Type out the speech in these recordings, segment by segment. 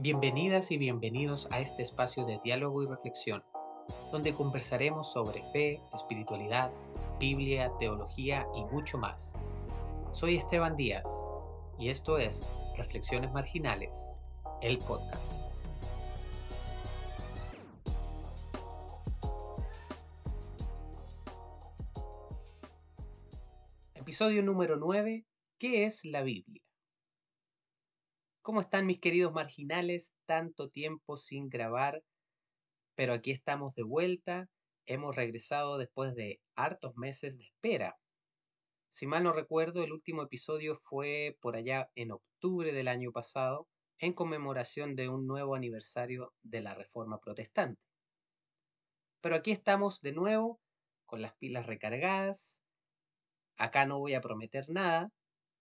Bienvenidas y bienvenidos a este espacio de diálogo y reflexión, donde conversaremos sobre fe, espiritualidad, Biblia, teología y mucho más. Soy Esteban Díaz y esto es Reflexiones Marginales, el podcast. Episodio número 9. ¿Qué es la Biblia? ¿Cómo están mis queridos marginales? Tanto tiempo sin grabar, pero aquí estamos de vuelta. Hemos regresado después de hartos meses de espera. Si mal no recuerdo, el último episodio fue por allá en octubre del año pasado, en conmemoración de un nuevo aniversario de la Reforma Protestante. Pero aquí estamos de nuevo, con las pilas recargadas. Acá no voy a prometer nada,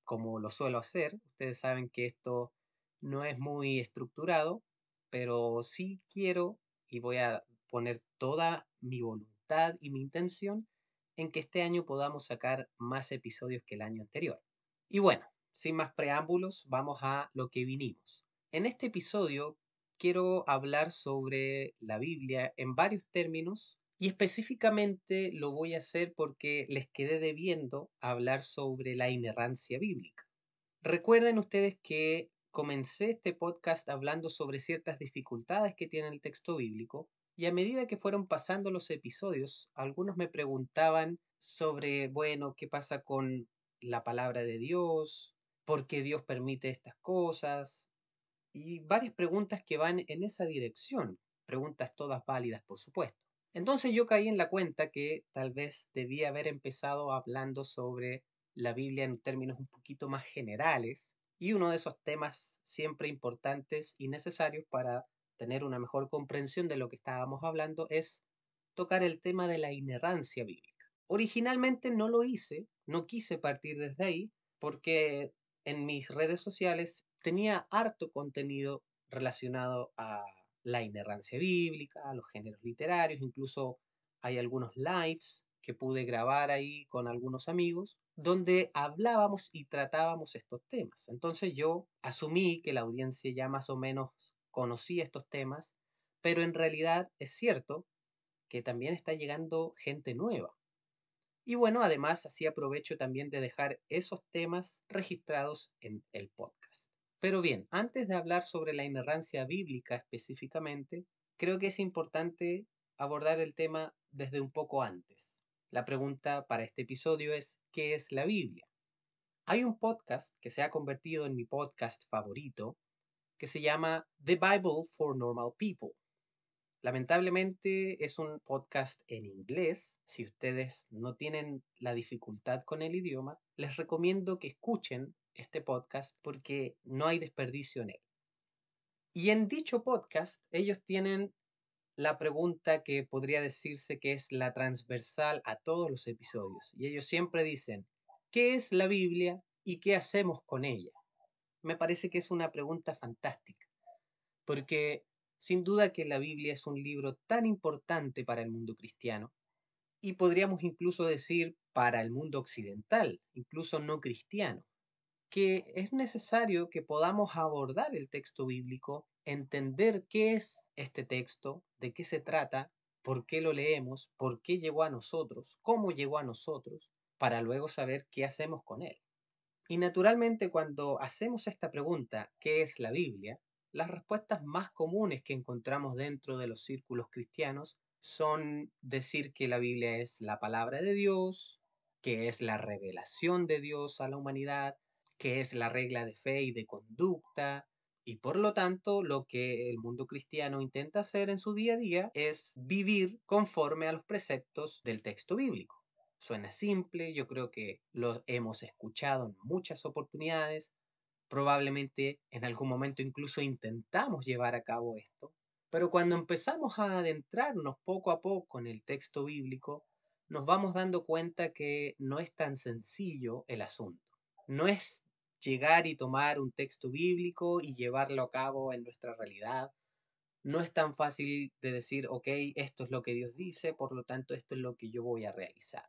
como lo suelo hacer. Ustedes saben que esto no es muy estructurado, pero sí quiero y voy a poner toda mi voluntad y mi intención en que este año podamos sacar más episodios que el año anterior. Y bueno, sin más preámbulos, vamos a lo que vinimos. En este episodio quiero hablar sobre la Biblia en varios términos y específicamente lo voy a hacer porque les quedé debiendo hablar sobre la inerrancia bíblica. Recuerden ustedes que comencé este podcast hablando sobre ciertas dificultades que tiene el texto bíblico y a medida que fueron pasando los episodios, algunos me preguntaban sobre, bueno, qué pasa con la palabra de Dios, por qué Dios permite estas cosas y varias preguntas que van en esa dirección, preguntas todas válidas, por supuesto. Entonces yo caí en la cuenta que tal vez debía haber empezado hablando sobre la Biblia en términos un poquito más generales y uno de esos temas siempre importantes y necesarios para tener una mejor comprensión de lo que estábamos hablando es tocar el tema de la inerrancia bíblica. Originalmente no lo hice, no quise partir desde ahí, porque en mis redes sociales tenía harto contenido relacionado a la inerrancia bíblica, a los géneros literarios, incluso hay algunos lives que pude grabar ahí con algunos amigos donde hablábamos y tratábamos estos temas. Entonces yo asumí que la audiencia ya más o menos conocía estos temas, pero en realidad es cierto que también está llegando gente nueva. Y bueno, además así aprovecho también de dejar esos temas registrados en el podcast. Pero bien, antes de hablar sobre la inerrancia bíblica específicamente, creo que es importante abordar el tema desde un poco antes. La pregunta para este episodio es, ¿qué es la Biblia? Hay un podcast que se ha convertido en mi podcast favorito que se llama The Bible for Normal People. Lamentablemente es un podcast en inglés. Si ustedes no tienen la dificultad con el idioma, les recomiendo que escuchen este podcast porque no hay desperdicio en él. Y en dicho podcast ellos tienen la pregunta que podría decirse que es la transversal a todos los episodios. Y ellos siempre dicen, ¿qué es la Biblia y qué hacemos con ella? Me parece que es una pregunta fantástica, porque sin duda que la Biblia es un libro tan importante para el mundo cristiano, y podríamos incluso decir para el mundo occidental, incluso no cristiano, que es necesario que podamos abordar el texto bíblico entender qué es este texto, de qué se trata, por qué lo leemos, por qué llegó a nosotros, cómo llegó a nosotros, para luego saber qué hacemos con él. Y naturalmente cuando hacemos esta pregunta, ¿qué es la Biblia? Las respuestas más comunes que encontramos dentro de los círculos cristianos son decir que la Biblia es la palabra de Dios, que es la revelación de Dios a la humanidad, que es la regla de fe y de conducta, y por lo tanto, lo que el mundo cristiano intenta hacer en su día a día es vivir conforme a los preceptos del texto bíblico. Suena simple, yo creo que lo hemos escuchado en muchas oportunidades, probablemente en algún momento incluso intentamos llevar a cabo esto, pero cuando empezamos a adentrarnos poco a poco en el texto bíblico, nos vamos dando cuenta que no es tan sencillo el asunto. No es llegar y tomar un texto bíblico y llevarlo a cabo en nuestra realidad. No es tan fácil de decir, ok, esto es lo que Dios dice, por lo tanto esto es lo que yo voy a realizar.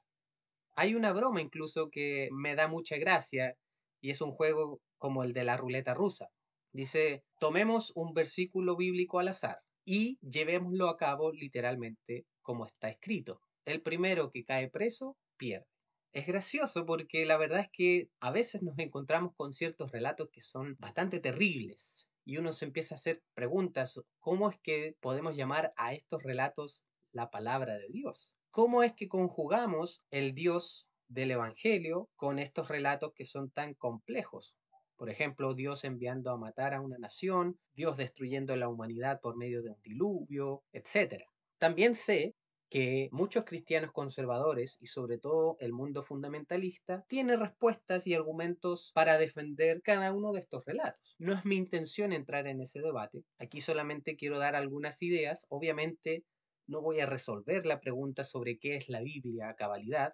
Hay una broma incluso que me da mucha gracia y es un juego como el de la ruleta rusa. Dice, tomemos un versículo bíblico al azar y llevémoslo a cabo literalmente como está escrito. El primero que cae preso pierde. Es gracioso porque la verdad es que a veces nos encontramos con ciertos relatos que son bastante terribles y uno se empieza a hacer preguntas, ¿cómo es que podemos llamar a estos relatos la palabra de Dios? ¿Cómo es que conjugamos el Dios del Evangelio con estos relatos que son tan complejos? Por ejemplo, Dios enviando a matar a una nación, Dios destruyendo la humanidad por medio de un diluvio, etc. También sé que muchos cristianos conservadores y sobre todo el mundo fundamentalista tiene respuestas y argumentos para defender cada uno de estos relatos. No es mi intención entrar en ese debate, aquí solamente quiero dar algunas ideas, obviamente no voy a resolver la pregunta sobre qué es la Biblia a cabalidad,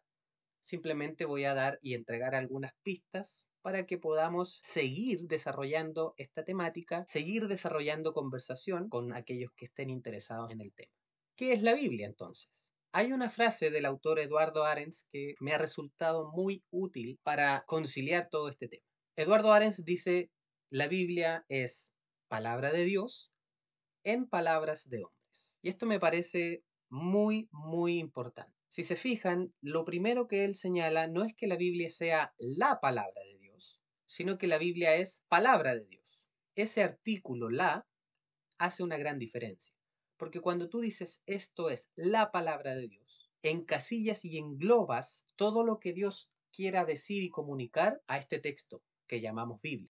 simplemente voy a dar y entregar algunas pistas para que podamos seguir desarrollando esta temática, seguir desarrollando conversación con aquellos que estén interesados en el tema. ¿Qué es la Biblia entonces? Hay una frase del autor Eduardo Arens que me ha resultado muy útil para conciliar todo este tema. Eduardo Arens dice, la Biblia es palabra de Dios en palabras de hombres. Y esto me parece muy, muy importante. Si se fijan, lo primero que él señala no es que la Biblia sea la palabra de Dios, sino que la Biblia es palabra de Dios. Ese artículo, la, hace una gran diferencia. Porque cuando tú dices esto es la palabra de Dios, encasillas y englobas todo lo que Dios quiera decir y comunicar a este texto que llamamos Biblia.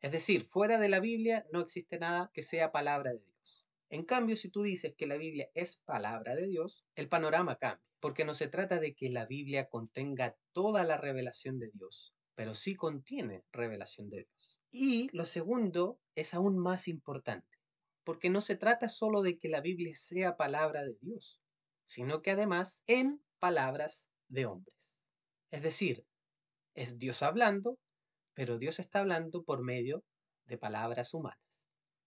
Es decir, fuera de la Biblia no existe nada que sea palabra de Dios. En cambio, si tú dices que la Biblia es palabra de Dios, el panorama cambia, porque no se trata de que la Biblia contenga toda la revelación de Dios, pero sí contiene revelación de Dios. Y lo segundo es aún más importante porque no se trata solo de que la Biblia sea palabra de Dios, sino que además en palabras de hombres. Es decir, es Dios hablando, pero Dios está hablando por medio de palabras humanas.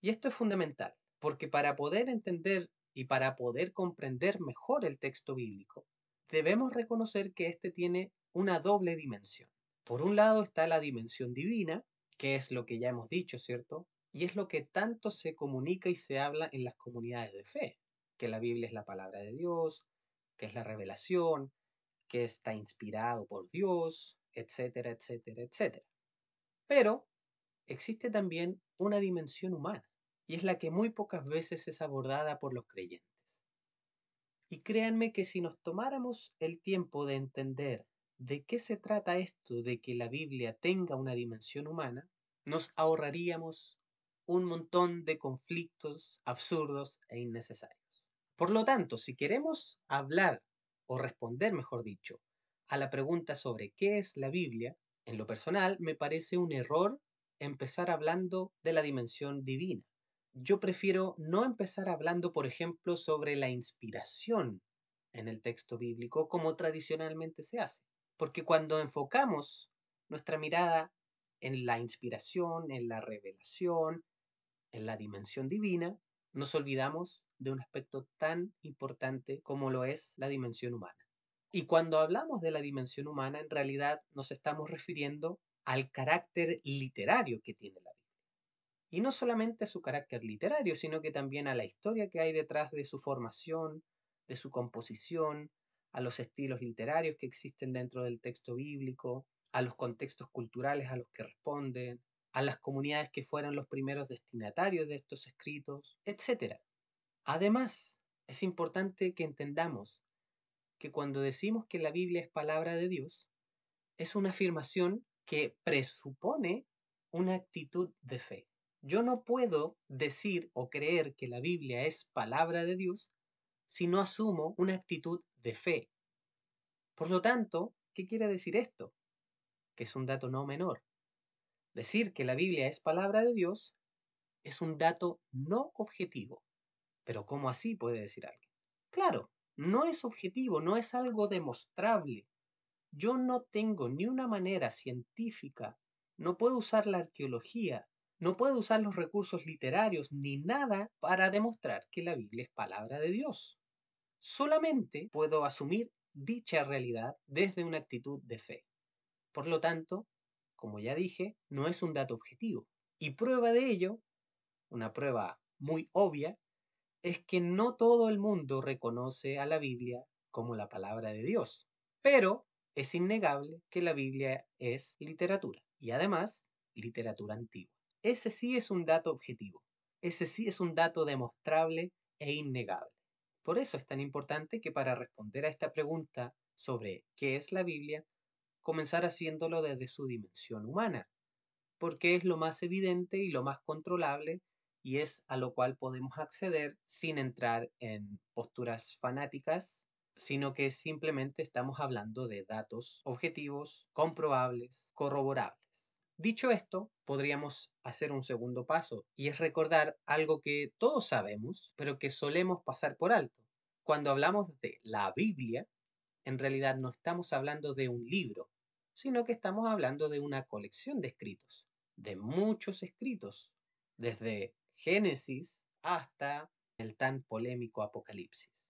Y esto es fundamental, porque para poder entender y para poder comprender mejor el texto bíblico, debemos reconocer que éste tiene una doble dimensión. Por un lado está la dimensión divina, que es lo que ya hemos dicho, ¿cierto? Y es lo que tanto se comunica y se habla en las comunidades de fe, que la Biblia es la palabra de Dios, que es la revelación, que está inspirado por Dios, etcétera, etcétera, etcétera. Pero existe también una dimensión humana, y es la que muy pocas veces es abordada por los creyentes. Y créanme que si nos tomáramos el tiempo de entender de qué se trata esto de que la Biblia tenga una dimensión humana, nos ahorraríamos un montón de conflictos absurdos e innecesarios. Por lo tanto, si queremos hablar o responder, mejor dicho, a la pregunta sobre qué es la Biblia, en lo personal me parece un error empezar hablando de la dimensión divina. Yo prefiero no empezar hablando, por ejemplo, sobre la inspiración en el texto bíblico como tradicionalmente se hace. Porque cuando enfocamos nuestra mirada en la inspiración, en la revelación, en la dimensión divina, nos olvidamos de un aspecto tan importante como lo es la dimensión humana. Y cuando hablamos de la dimensión humana, en realidad nos estamos refiriendo al carácter literario que tiene la Biblia. Y no solamente a su carácter literario, sino que también a la historia que hay detrás de su formación, de su composición, a los estilos literarios que existen dentro del texto bíblico, a los contextos culturales a los que responden, a las comunidades que fueran los primeros destinatarios de estos escritos, etc. Además, es importante que entendamos que cuando decimos que la Biblia es palabra de Dios, es una afirmación que presupone una actitud de fe. Yo no puedo decir o creer que la Biblia es palabra de Dios si no asumo una actitud de fe. Por lo tanto, ¿qué quiere decir esto? Que es un dato no menor. Decir que la Biblia es palabra de Dios es un dato no objetivo. Pero ¿cómo así puede decir alguien? Claro, no es objetivo, no es algo demostrable. Yo no tengo ni una manera científica, no puedo usar la arqueología, no puedo usar los recursos literarios ni nada para demostrar que la Biblia es palabra de Dios. Solamente puedo asumir dicha realidad desde una actitud de fe. Por lo tanto, como ya dije, no es un dato objetivo. Y prueba de ello, una prueba muy obvia, es que no todo el mundo reconoce a la Biblia como la palabra de Dios. Pero es innegable que la Biblia es literatura y además literatura antigua. Ese sí es un dato objetivo. Ese sí es un dato demostrable e innegable. Por eso es tan importante que para responder a esta pregunta sobre qué es la Biblia, comenzar haciéndolo desde su dimensión humana, porque es lo más evidente y lo más controlable y es a lo cual podemos acceder sin entrar en posturas fanáticas, sino que simplemente estamos hablando de datos objetivos, comprobables, corroborables. Dicho esto, podríamos hacer un segundo paso y es recordar algo que todos sabemos, pero que solemos pasar por alto. Cuando hablamos de la Biblia, en realidad no estamos hablando de un libro, sino que estamos hablando de una colección de escritos, de muchos escritos, desde Génesis hasta el tan polémico Apocalipsis.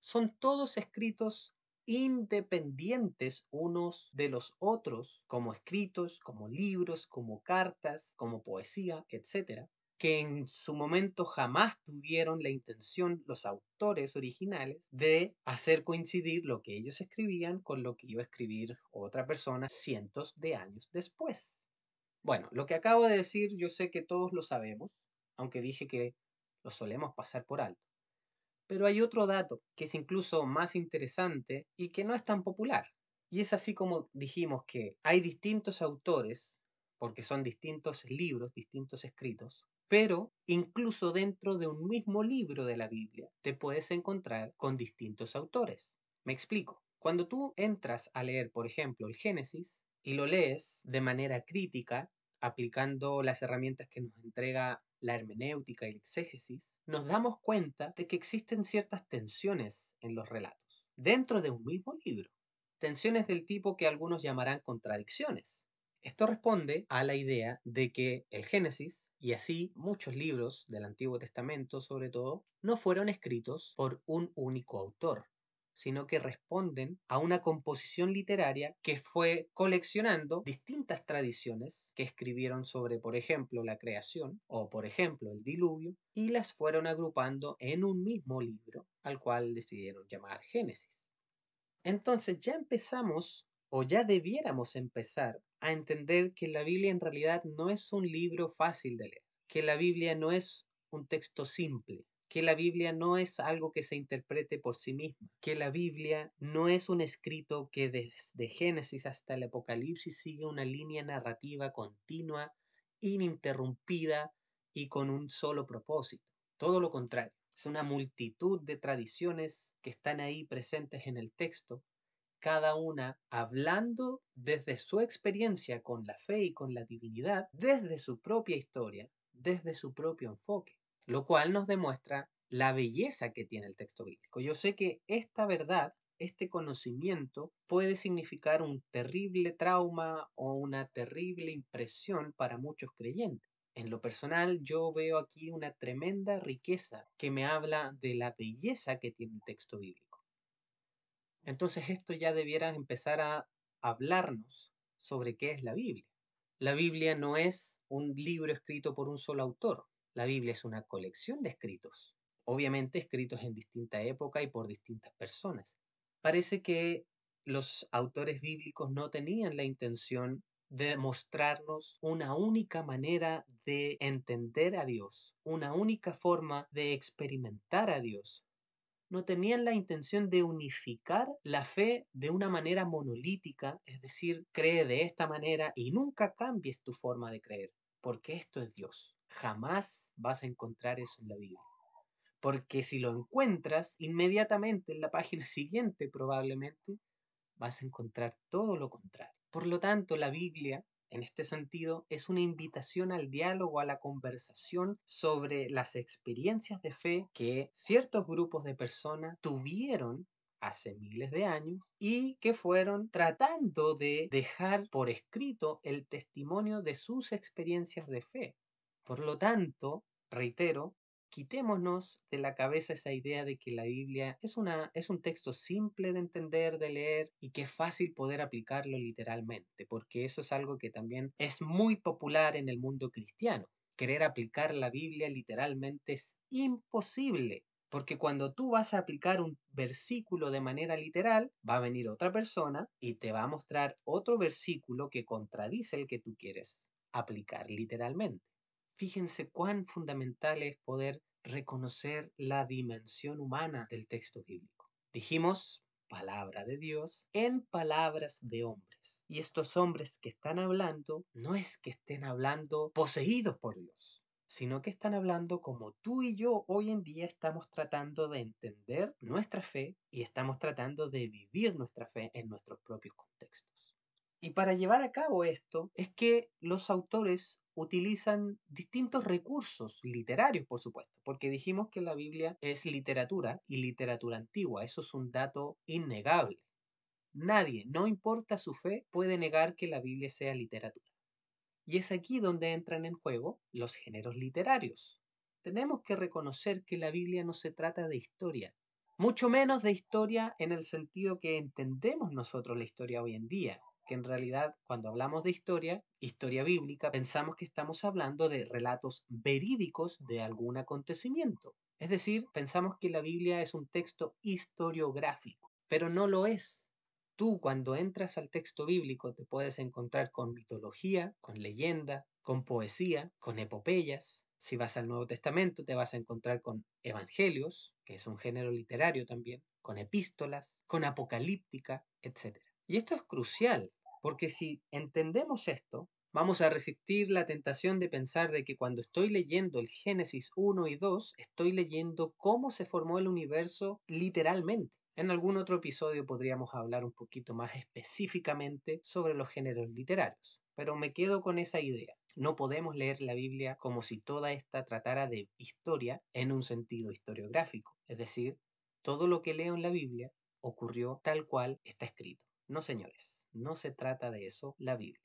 Son todos escritos independientes unos de los otros, como escritos, como libros, como cartas, como poesía, etc., que en su momento jamás tuvieron la intención los autores originales de hacer coincidir lo que ellos escribían con lo que iba a escribir otra persona cientos de años después. Bueno, lo que acabo de decir yo sé que todos lo sabemos, aunque dije que lo solemos pasar por alto. Pero hay otro dato que es incluso más interesante y que no es tan popular. Y es así como dijimos que hay distintos autores, porque son distintos libros, distintos escritos, pero incluso dentro de un mismo libro de la Biblia te puedes encontrar con distintos autores. Me explico. Cuando tú entras a leer, por ejemplo, el Génesis y lo lees de manera crítica, aplicando las herramientas que nos entrega la hermenéutica y la exégesis, nos damos cuenta de que existen ciertas tensiones en los relatos, dentro de un mismo libro. Tensiones del tipo que algunos llamarán contradicciones. Esto responde a la idea de que el Génesis, y así muchos libros del Antiguo Testamento sobre todo, no fueron escritos por un único autor, sino que responden a una composición literaria que fue coleccionando distintas tradiciones que escribieron sobre, por ejemplo, la creación o, por ejemplo, el diluvio, y las fueron agrupando en un mismo libro, al cual decidieron llamar Génesis. Entonces ya empezamos, o ya debiéramos empezar, a entender que la Biblia en realidad no es un libro fácil de leer, que la Biblia no es un texto simple, que la Biblia no es algo que se interprete por sí misma, que la Biblia no es un escrito que desde Génesis hasta el Apocalipsis sigue una línea narrativa continua, ininterrumpida y con un solo propósito. Todo lo contrario, es una multitud de tradiciones que están ahí presentes en el texto, cada una hablando desde su experiencia con la fe y con la divinidad, desde su propia historia, desde su propio enfoque lo cual nos demuestra la belleza que tiene el texto bíblico. Yo sé que esta verdad, este conocimiento puede significar un terrible trauma o una terrible impresión para muchos creyentes. En lo personal, yo veo aquí una tremenda riqueza que me habla de la belleza que tiene el texto bíblico. Entonces esto ya debiera empezar a hablarnos sobre qué es la Biblia. La Biblia no es un libro escrito por un solo autor. La Biblia es una colección de escritos, obviamente escritos en distinta época y por distintas personas. Parece que los autores bíblicos no tenían la intención de mostrarnos una única manera de entender a Dios, una única forma de experimentar a Dios. No tenían la intención de unificar la fe de una manera monolítica, es decir, cree de esta manera y nunca cambies tu forma de creer, porque esto es Dios. Jamás vas a encontrar eso en la Biblia. Porque si lo encuentras, inmediatamente en la página siguiente probablemente vas a encontrar todo lo contrario. Por lo tanto, la Biblia, en este sentido, es una invitación al diálogo, a la conversación sobre las experiencias de fe que ciertos grupos de personas tuvieron hace miles de años y que fueron tratando de dejar por escrito el testimonio de sus experiencias de fe. Por lo tanto, reitero, quitémonos de la cabeza esa idea de que la Biblia es, una, es un texto simple de entender, de leer y que es fácil poder aplicarlo literalmente, porque eso es algo que también es muy popular en el mundo cristiano. querer aplicar la Biblia literalmente es imposible. Porque cuando tú vas a aplicar un versículo de manera literal, va a venir otra persona y te va a mostrar otro versículo que contradice el que tú quieres aplicar literalmente. Fíjense cuán fundamental es poder reconocer la dimensión humana del texto bíblico. Dijimos, palabra de Dios en palabras de hombres. Y estos hombres que están hablando no es que estén hablando poseídos por Dios sino que están hablando como tú y yo hoy en día estamos tratando de entender nuestra fe y estamos tratando de vivir nuestra fe en nuestros propios contextos. Y para llevar a cabo esto es que los autores utilizan distintos recursos literarios, por supuesto, porque dijimos que la Biblia es literatura y literatura antigua, eso es un dato innegable. Nadie, no importa su fe, puede negar que la Biblia sea literatura. Y es aquí donde entran en juego los géneros literarios. Tenemos que reconocer que la Biblia no se trata de historia, mucho menos de historia en el sentido que entendemos nosotros la historia hoy en día, que en realidad cuando hablamos de historia, historia bíblica, pensamos que estamos hablando de relatos verídicos de algún acontecimiento. Es decir, pensamos que la Biblia es un texto historiográfico, pero no lo es tú cuando entras al texto bíblico te puedes encontrar con mitología, con leyenda, con poesía, con epopeyas. Si vas al Nuevo Testamento te vas a encontrar con evangelios, que es un género literario también, con epístolas, con apocalíptica, etc. Y esto es crucial, porque si entendemos esto, vamos a resistir la tentación de pensar de que cuando estoy leyendo el Génesis 1 y 2, estoy leyendo cómo se formó el universo literalmente. En algún otro episodio podríamos hablar un poquito más específicamente sobre los géneros literarios, pero me quedo con esa idea. No podemos leer la Biblia como si toda esta tratara de historia en un sentido historiográfico, es decir, todo lo que leo en la Biblia ocurrió tal cual está escrito. No, señores, no se trata de eso la Biblia.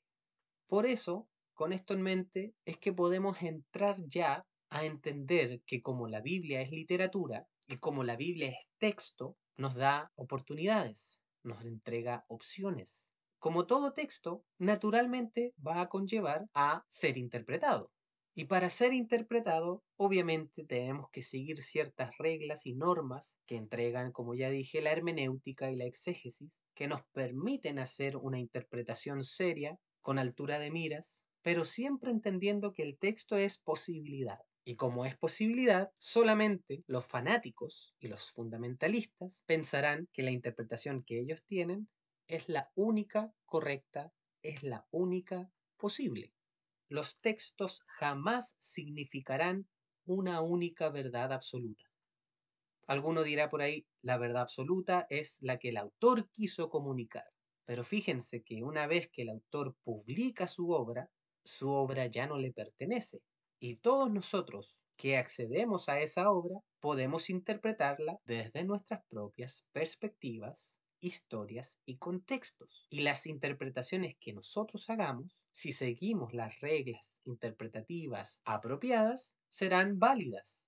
Por eso, con esto en mente, es que podemos entrar ya a entender que como la Biblia es literatura y como la Biblia es texto, nos da oportunidades, nos entrega opciones. Como todo texto, naturalmente va a conllevar a ser interpretado. Y para ser interpretado, obviamente tenemos que seguir ciertas reglas y normas que entregan, como ya dije, la hermenéutica y la exégesis, que nos permiten hacer una interpretación seria, con altura de miras, pero siempre entendiendo que el texto es posibilidad. Y como es posibilidad, solamente los fanáticos y los fundamentalistas pensarán que la interpretación que ellos tienen es la única correcta, es la única posible. Los textos jamás significarán una única verdad absoluta. Alguno dirá por ahí, la verdad absoluta es la que el autor quiso comunicar. Pero fíjense que una vez que el autor publica su obra, su obra ya no le pertenece, y todos nosotros que accedemos a esa obra podemos interpretarla desde nuestras propias perspectivas, historias y contextos. Y las interpretaciones que nosotros hagamos, si seguimos las reglas interpretativas apropiadas, serán válidas.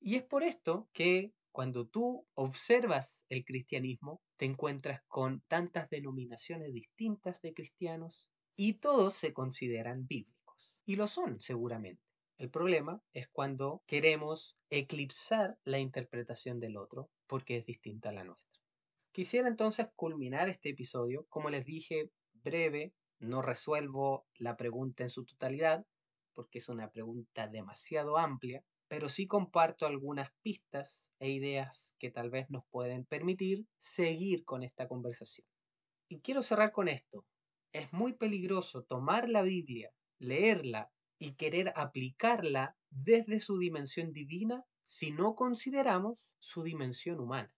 Y es por esto que cuando tú observas el cristianismo, te encuentras con tantas denominaciones distintas de cristianos y todos se consideran bíblicos. Y lo son, seguramente. El problema es cuando queremos eclipsar la interpretación del otro porque es distinta a la nuestra. Quisiera entonces culminar este episodio, como les dije, breve, no resuelvo la pregunta en su totalidad, porque es una pregunta demasiado amplia, pero sí comparto algunas pistas e ideas que tal vez nos pueden permitir seguir con esta conversación. Y quiero cerrar con esto. Es muy peligroso tomar la Biblia, leerla y querer aplicarla desde su dimensión divina si no consideramos su dimensión humana.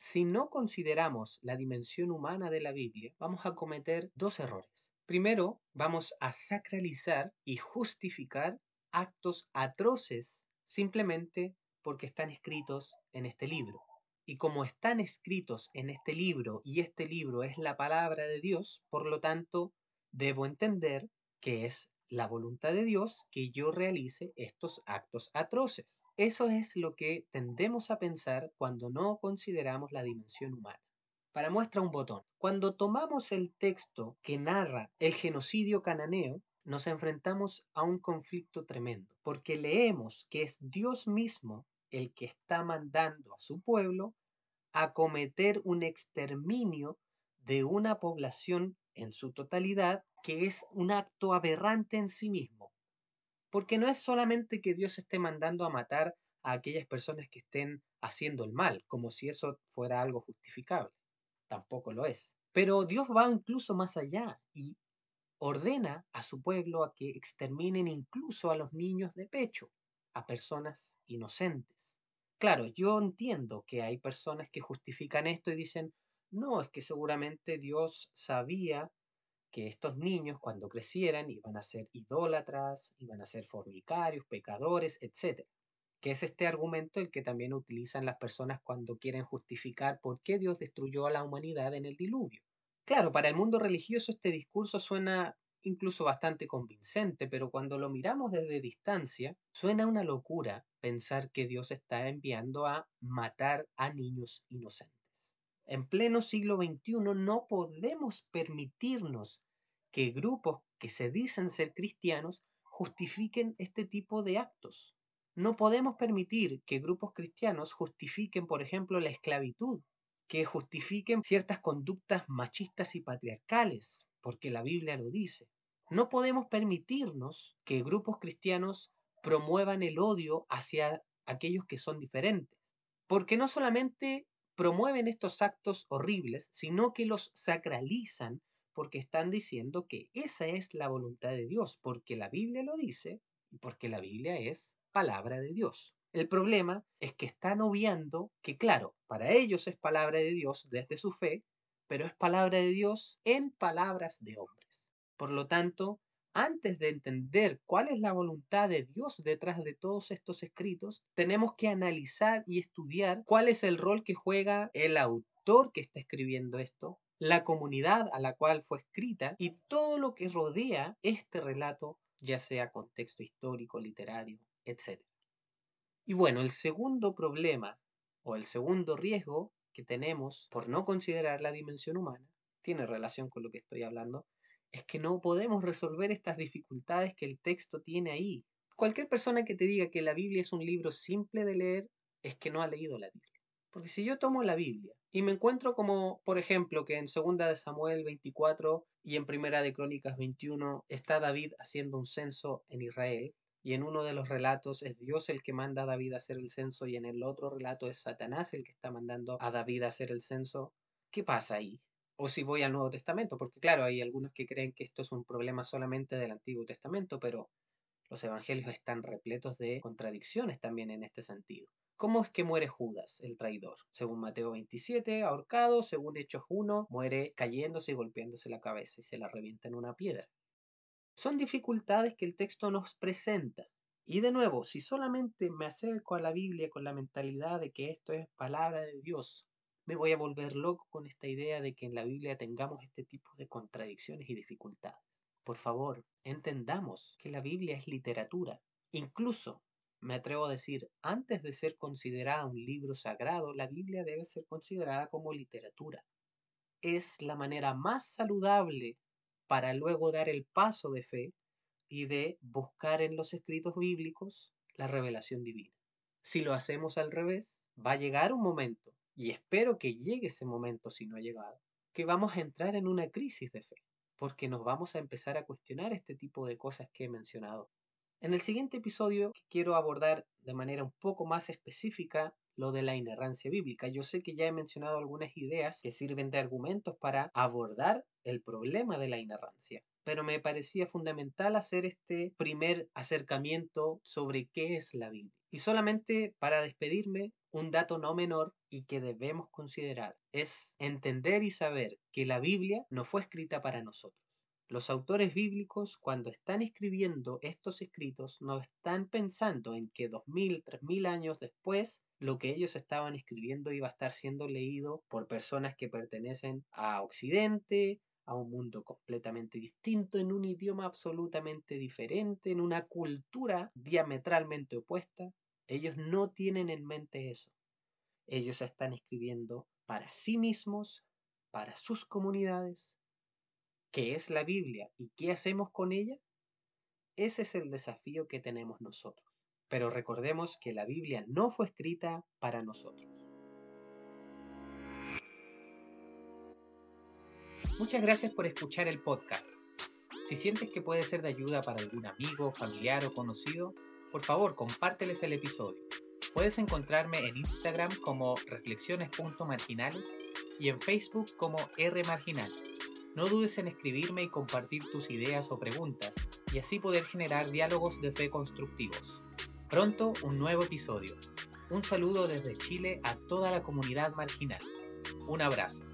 Si no consideramos la dimensión humana de la Biblia, vamos a cometer dos errores. Primero, vamos a sacralizar y justificar actos atroces simplemente porque están escritos en este libro. Y como están escritos en este libro y este libro es la palabra de Dios, por lo tanto, debo entender que es la voluntad de Dios que yo realice estos actos atroces. Eso es lo que tendemos a pensar cuando no consideramos la dimensión humana. Para muestra un botón, cuando tomamos el texto que narra el genocidio cananeo, nos enfrentamos a un conflicto tremendo, porque leemos que es Dios mismo el que está mandando a su pueblo a cometer un exterminio de una población en su totalidad, que es un acto aberrante en sí mismo. Porque no es solamente que Dios esté mandando a matar a aquellas personas que estén haciendo el mal, como si eso fuera algo justificable. Tampoco lo es. Pero Dios va incluso más allá y ordena a su pueblo a que exterminen incluso a los niños de pecho, a personas inocentes. Claro, yo entiendo que hay personas que justifican esto y dicen, no, es que seguramente Dios sabía que estos niños cuando crecieran iban a ser idólatras, iban a ser fornicarios, pecadores, etc. Que es este argumento el que también utilizan las personas cuando quieren justificar por qué Dios destruyó a la humanidad en el diluvio. Claro, para el mundo religioso este discurso suena incluso bastante convincente, pero cuando lo miramos desde distancia, suena una locura pensar que Dios está enviando a matar a niños inocentes. En pleno siglo XXI no podemos permitirnos que grupos que se dicen ser cristianos justifiquen este tipo de actos. No podemos permitir que grupos cristianos justifiquen, por ejemplo, la esclavitud, que justifiquen ciertas conductas machistas y patriarcales, porque la Biblia lo dice. No podemos permitirnos que grupos cristianos promuevan el odio hacia aquellos que son diferentes, porque no solamente promueven estos actos horribles, sino que los sacralizan porque están diciendo que esa es la voluntad de Dios, porque la Biblia lo dice y porque la Biblia es palabra de Dios. El problema es que están obviando que, claro, para ellos es palabra de Dios desde su fe, pero es palabra de Dios en palabras de hombres. Por lo tanto, antes de entender cuál es la voluntad de Dios detrás de todos estos escritos, tenemos que analizar y estudiar cuál es el rol que juega el autor que está escribiendo esto, la comunidad a la cual fue escrita y todo lo que rodea este relato, ya sea contexto histórico, literario, etc. Y bueno, el segundo problema o el segundo riesgo que tenemos por no considerar la dimensión humana, tiene relación con lo que estoy hablando, es que no podemos resolver estas dificultades que el texto tiene ahí. Cualquier persona que te diga que la Biblia es un libro simple de leer es que no ha leído la Biblia. Porque si yo tomo la Biblia y me encuentro como, por ejemplo, que en 2 de Samuel 24 y en Primera de Crónicas 21 está David haciendo un censo en Israel, y en uno de los relatos es Dios el que manda a David a hacer el censo y en el otro relato es Satanás el que está mandando a David a hacer el censo. ¿Qué pasa ahí? O si voy al Nuevo Testamento, porque claro, hay algunos que creen que esto es un problema solamente del Antiguo Testamento, pero los evangelios están repletos de contradicciones también en este sentido. ¿Cómo es que muere Judas, el traidor? Según Mateo 27, ahorcado, según Hechos 1, muere cayéndose y golpeándose la cabeza y se la revienta en una piedra. Son dificultades que el texto nos presenta. Y de nuevo, si solamente me acerco a la Biblia con la mentalidad de que esto es palabra de Dios, me voy a volver loco con esta idea de que en la Biblia tengamos este tipo de contradicciones y dificultades. Por favor, entendamos que la Biblia es literatura. Incluso, me atrevo a decir, antes de ser considerada un libro sagrado, la Biblia debe ser considerada como literatura. Es la manera más saludable para luego dar el paso de fe y de buscar en los escritos bíblicos la revelación divina. Si lo hacemos al revés, va a llegar un momento, y espero que llegue ese momento si no ha llegado, que vamos a entrar en una crisis de fe, porque nos vamos a empezar a cuestionar este tipo de cosas que he mencionado. En el siguiente episodio quiero abordar de manera un poco más específica lo de la inerrancia bíblica. Yo sé que ya he mencionado algunas ideas que sirven de argumentos para abordar el problema de la inerrancia, pero me parecía fundamental hacer este primer acercamiento sobre qué es la Biblia. Y solamente para despedirme, un dato no menor y que debemos considerar es entender y saber que la Biblia no fue escrita para nosotros. Los autores bíblicos, cuando están escribiendo estos escritos, no están pensando en que dos mil, tres mil años después lo que ellos estaban escribiendo iba a estar siendo leído por personas que pertenecen a Occidente, a un mundo completamente distinto, en un idioma absolutamente diferente, en una cultura diametralmente opuesta. Ellos no tienen en mente eso. Ellos están escribiendo para sí mismos, para sus comunidades, qué es la Biblia y qué hacemos con ella, Ese es el desafío que tenemos nosotros. Pero recordemos que la Biblia no fue escrita para nosotros. Muchas gracias por escuchar el podcast. Si sientes que puede ser de ayuda para algún amigo, familiar o conocido, por favor compárteles el episodio. Puedes encontrarme en Instagram como reflexiones.marginales y en Facebook como rmarginales. No dudes en escribirme y compartir tus ideas o preguntas y así poder generar diálogos de fe constructivos. Pronto un nuevo episodio. Un saludo desde Chile a toda la comunidad marginal. Un abrazo.